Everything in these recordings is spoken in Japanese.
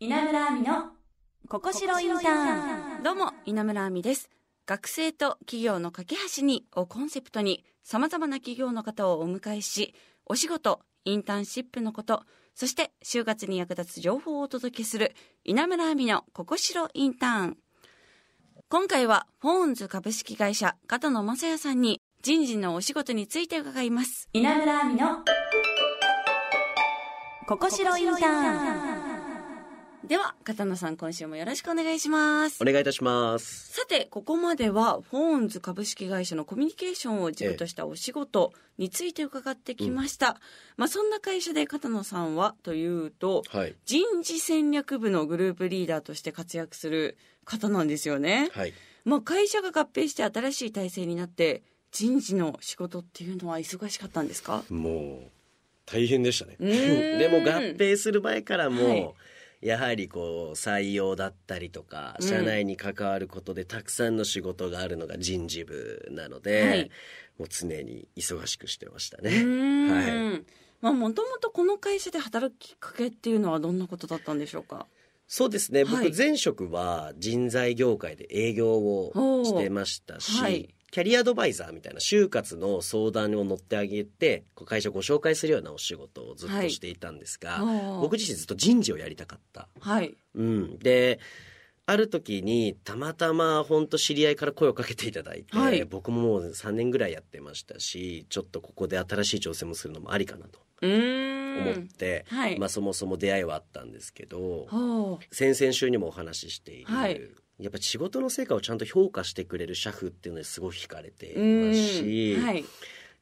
稲村亜美のここしろインターン。どうも稲村亜美です。学生と企業の架け橋にをコンセプトにさまざまな企業の方をお迎えしお仕事インターンシップのことそして就活に役立つ情報をお届けする稲村亜美のここしろインターン。今回はフォーンズ株式会社片野正也さんに人事のお仕事について伺います。稲村亜美のここしろインターンでは片野さん今週もよろしくお願いしますお願いいたします。さてここまではフォーンズ株式会社のコミュニケーションを軸としたお仕事について伺ってきました、まあそんな会社で片野さんはというとはい。人事戦略部のグループリーダーとして活躍する方なんですよね、はい。まあ、会社が合併して新しい体制になって人事の仕事っていうのは忙しかったんですか？もう、大変でしたね。でも合併する前からも、はいやはりこう採用だったりとかうん。社内に関わることでたくさんの仕事があるのが人事部なので、はい。もう常に忙しくしてましたうね。はい。まあもともとこの会社で働くきっかけっていうのはどんなことだったんでしょうか？そうですね、はい。僕前職は人材業界で営業をしてましたし、はいキャリアアドバイザーみたいな就活の相談を乗ってあげてこう会社をご紹介するようなお仕事をずっとしていたんですが、僕僕自身ずっと人事をやりたかった。はい。うん、である時にたまたま本当知り合いから声をかけていただいて、はい。僕ももう3年ぐらいやってましたしちょっとここで新しい挑戦もするのもありかなと思って、はい。まあ、そもそも出会いはあったんですけど、は先々週にもお話ししている、はいやっぱ仕事の成果をちゃんと評価してくれる社風っていうのにすごい惹かれていますーし、んはい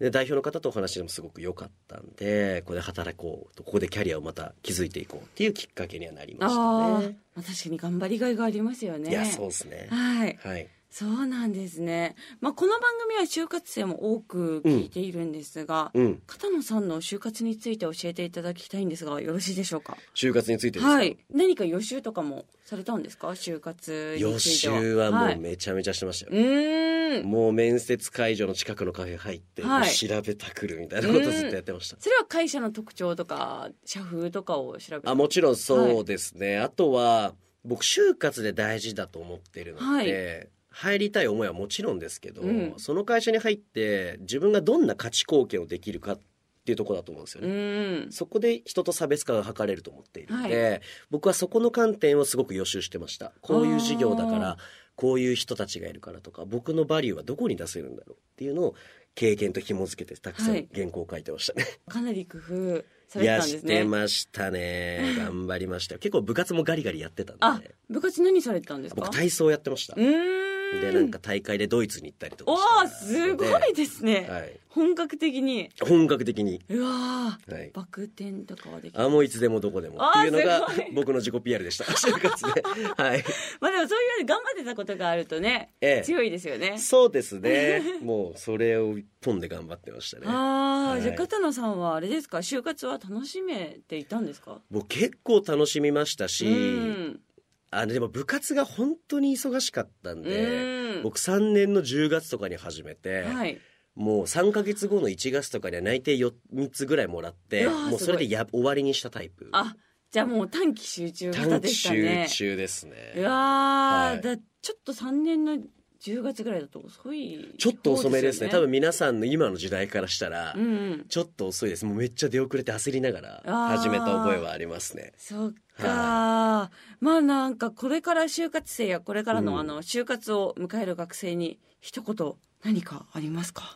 で代表の方とお話ししてもすごく良かったんでここで働こうとここでキャリアをまた築いていこうっていうきっかけにはなりましたね。まあ確かに頑張りがいがありますよねいやそうですね。はいはい。そうなんですね、まあ、この番組は就活生も多く聞いているんですが、うん。片野さんの就活について教えていただきたいんですがよろしいでしょうか？就活についてですか？はい。何か予習とかもされたんですか？就活に予ついては。習はもい。うめちゃめちゃしてましたよ。うーん。もう面接会場の近くのカフェ入って、調べたくるみたいなことずっとやってました。それは会社の特徴とか社風とかを調べあもちろんそうですね、あとは僕就活で大事だと思ってるので、入りたい思いはもちろんですけど、うん。その会社に入って自分がどんな価値貢献をできるかっていうところだと思うんですようね。ーん。そこで人と差別化が図れると思っているので、僕はそこの観点をすごく予習してました。こういう事業だからこういう人たちがいるからとか僕のバリューはどこに出せるんだろうっていうのを経験と紐付けてたくさはい。ん原稿を書いてましたね、かなり工夫さい、やしれてたんですね。てましたね。頑張りました。よ結構部活もガリガリやってたんあで部活何されてたんですか？僕体操やってました。うーんでなんか大会でドイツに行ったりとかおしたーすごいですね、はい、本格的に。本格的に、うわー。はい、バク転とかはできる。あもういつでもどこでも。っていうのが僕の自己 PR でした。就活で。はい。まあでもそういう頑張ってたことがあるとね、ええ。強いですよね。そうですね。もうそれを一本で頑張ってましたね。ああ、はい。じゃあ片野さんはあれですか？就活は楽しめていたんですか？僕結構楽しみましたし、うんあのでも部活が本当に忙しかったんで、うん。僕3年の10月とかに始めて、はい。もう3ヶ月後の1月とかには内定 4, 3つぐらいもらって、もうそれでや終わりにしたタイプ。あじゃあもう短期集中型短期でしたね。集中ですうね。わー、はい。だちょっと3年の10月ぐらいだと遅いちょっと遅めですね。多方分皆さんの今の時代からしたら、うんうん。ちょっと遅いです。もうめっちゃ出遅れて焦りながら始めた覚えはありますね。そっか、まあなんかこれから就活生やこれからの,、うん。あの就活を迎える学生に一言何かありますか？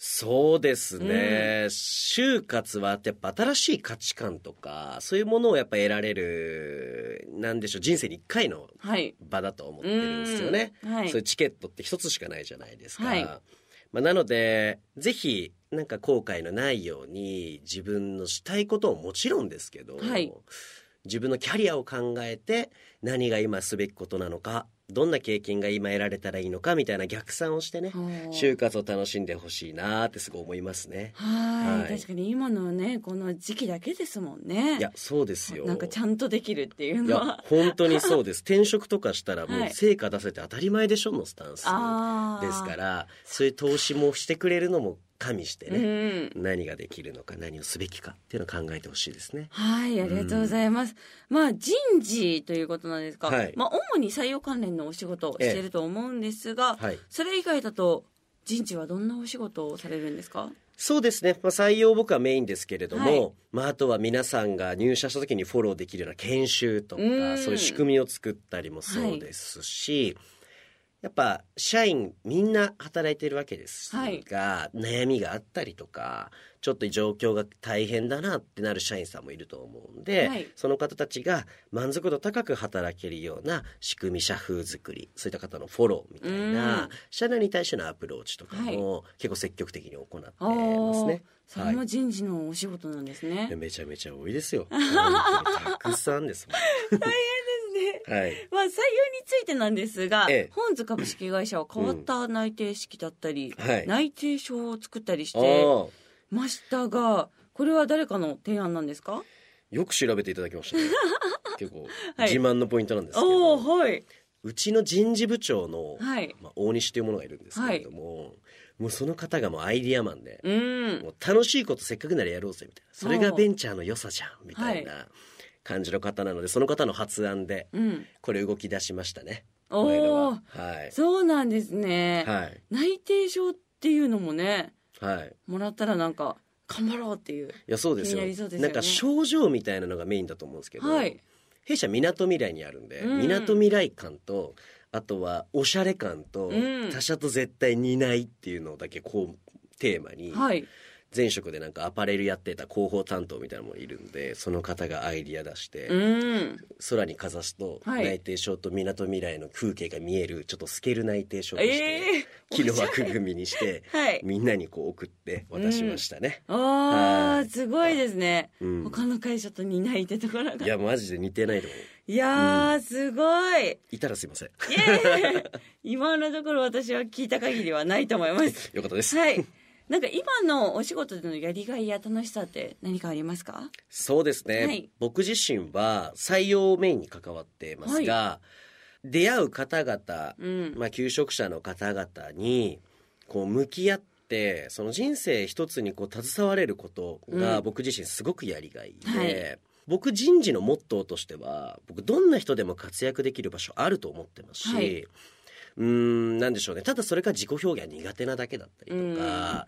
そうですね、就活はやっぱ新しい価値観とかそういうものをやっぱ得られるなんでしょう人生に一回のはい場だと思ってるんですよね、うん。はい。そういうチケットって一つしかないじゃないですか、はい。まあ、なのでぜひなんか後悔のないように自分のしたいことをもちろんですけど、はい。自分のキャリアを考えて何が今すべきことなのかどんな経験が今得られたらいいのかみたいな逆算をしてね就活を楽しんでほしいなってすごい思いますね。はい。はい。確かに今のねこの時期だけですもんね。いやそうですよ。なんかちゃんとできるっていういやのは本当にそうです。転職とかしたらもはい。う成果出せて当たり前でしょのスタンスですからそういう投資もしてくれるのも加味してうね、ん。何ができるのか何をすべきかっていうのを考えてほしいですね。はい、ありがとうございます。まあ、人事ということなんですか？はい。まあ、主に採用関連のお仕事をしていると思うんですが、はい。それ以外だと、人事はどんなお仕事をされるんですか？そうですね、まあ、採用僕はメインですけれども、はい。まあ、あとは皆さんが入社した時にフォローできるような研修とかうん。そういう仕組みを作ったりもそうですし、やっぱ社員みんな働いてるわけですはいが、悩みがあったりとかちょっと状況が大変だなってなる社員さんもいると思うんで、はいその方たちが満足度高く働けるような仕組み社風作りそういった方のフォローみたいな、うん社内に対してのアプローチとかも結構積極的に行ってますね。それも人事のお仕事なんですね。めちゃめちゃ多いですよ。たくさんですもん。はい。まあ、採用についてなんですが、ええ本図株式会社は変わった内定式だったり、はい内定書を作ったりしあてあ、ましたが、これは誰かの提案なんですか？よく調べていただきましたね。結構はい自慢のポイントなんですけど、はい。うちの人事部長の、はい。まあ、大西というものがいるんですけれども、もうその方がもうアイディアマンで、うん。もう楽しいことせっかくならやろうぜみたいな。それがベンチャーの良さじゃんみたいな感じの方なので、その方の発案でうん。これ動き出しましたね。おおは。はい。そうなんですね。はい。内定証っていうのもね、はい。もらったらなんか、頑張ろうっていう。いやそうですよですよねなんか症状みたいなのがメインだと思うんですけど、はい弊社みなとみらいにあるんでうんみなとみらい感とあとはおしゃれ感と、うん他社と絶対似ないっていうのだけこうテーマに、はい。前職でなんかアパレルやってた広報担当みたいなのもいるんでその方がアイディア出して、うん。空にかざすと、はい内定証とみなとみらいの風景が見えるちょっと透ける内定証にして、ええ木の枠組みにしてはい。みんなにこう送って渡しましたね。ああ、はいすごいですね。うん他の会社と似ないってところが。いやマジで似てないと思ういやー、すごい。いたらすいません 今のところ私は聞いた限りはないと思います。よかったです、はい。なんか今のお仕事でのやりがいや楽しさって何かありますか？そうですね、はい。僕自身は採用メインに関わってますが、出会う方々、うん。まあ、求職者の方々にこう向き合ってその人生一つにこう携われることうん。が僕自身すごくやりがいで、はい。僕人事のモットーとしては僕どんな人でも活躍できる場所あると思ってますし、はいうーんなんでしょうね。ただそれが自己表現が苦手なだけだったりとか、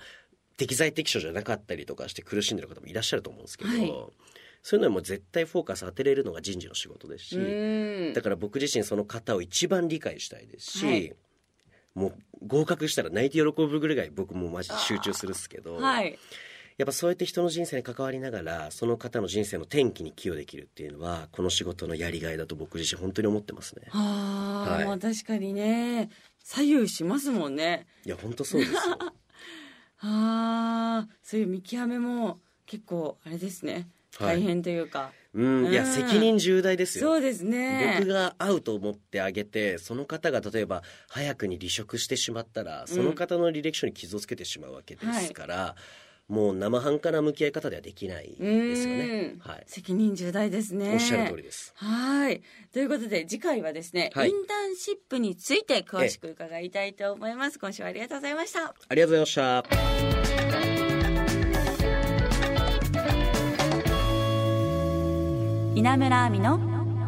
適材適所じゃなかったりとかして苦しんでる方もいらっしゃると思うんですけど、はい。そういうのにも絶対フォーカス当てれるのが人事の仕事ですし、うん。だから僕自身その方を一番理解したいですし、はい。もう合格したら泣いて喜ぶぐらい僕もマジで集中するっすけど、はい。やっぱそうやって人の人生に関わりながらその方の人生の転機に寄与できるっていうのはこの仕事のやりがいだと僕自身本当に思ってますね。ああ、はいまあ確かにね、左右しますもんね。いや本当そうですよ。ああ、そういう見極めも結構あれですね。はい大変というか。うん、いやうん責任重大ですよ。そうですね。僕が会うと思ってあげてその方が例えば早くに離職してしまったらその方の履歴書に傷をつけてしまうわけですから、もう生半可な向き合い方ではできないですよね。うんはい、責任重大ですね。おっしゃる通りです。はい。ということで、次回はですね、はいインターンシップについて詳しく伺いたいと思います。今週はありがとうございました。ありがとうございました。稲村亜美の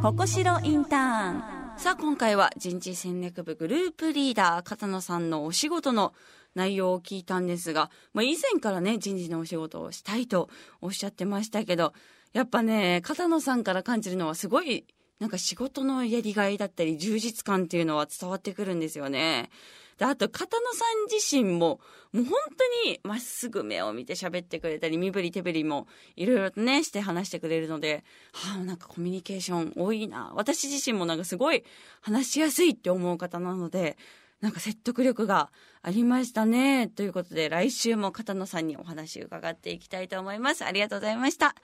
ここしろインターンさあ、今回は人事戦略部グループリーダー、片野さんのお仕事の内容を聞いたんですが、まあ、以前からね、人事のお仕事をしたいとおっしゃってましたけど、やっぱね、片野さんから感じるのはすごい、なんか仕事のやりがいだったり、充実感っていうのは伝わってくるんですよね。で、あと、片野さん自身も、もう本当にまっすぐ目を見て喋ってくれたり、身振り手振りもいろいろとね、して話してくれるので、はあ、なんかコミュニケーション多いな。私自身もなんかすごい話しやすいって思う方なので、なんか説得力がありましたね。ということで、来週も片野さんにお話伺っていきたいと思います。ありがとうございました。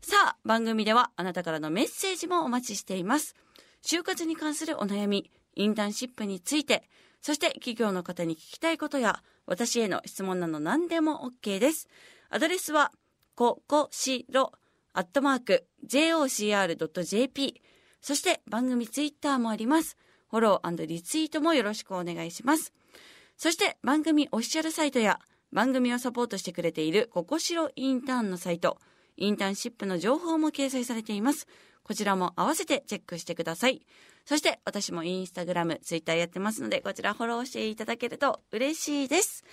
さあ、番組ではあなたからのメッセージもお待ちしています。就活に関するお悩み、インターンシップについて、そして企業の方に聞きたいことや、私への質問など何でも OK です。アドレスは、ここしろ、アットマーク、jocr.jp。そして番組ツイッターもあります。フォローリツイートもよろしくお願いします。そして番組オフィシャルサイトや番組をサポートしてくれているココシロインターンのサイト、インターンシップの情報も掲載されています。こちらも合わせてチェックしてください。そして私もインスタグラム、ツイッターやってますので、こちらフォローしていただけると嬉しいです。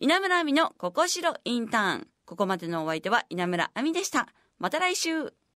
稲村亜美のここしろインターン。ここまでのお相手は稲村亜美でした。また来週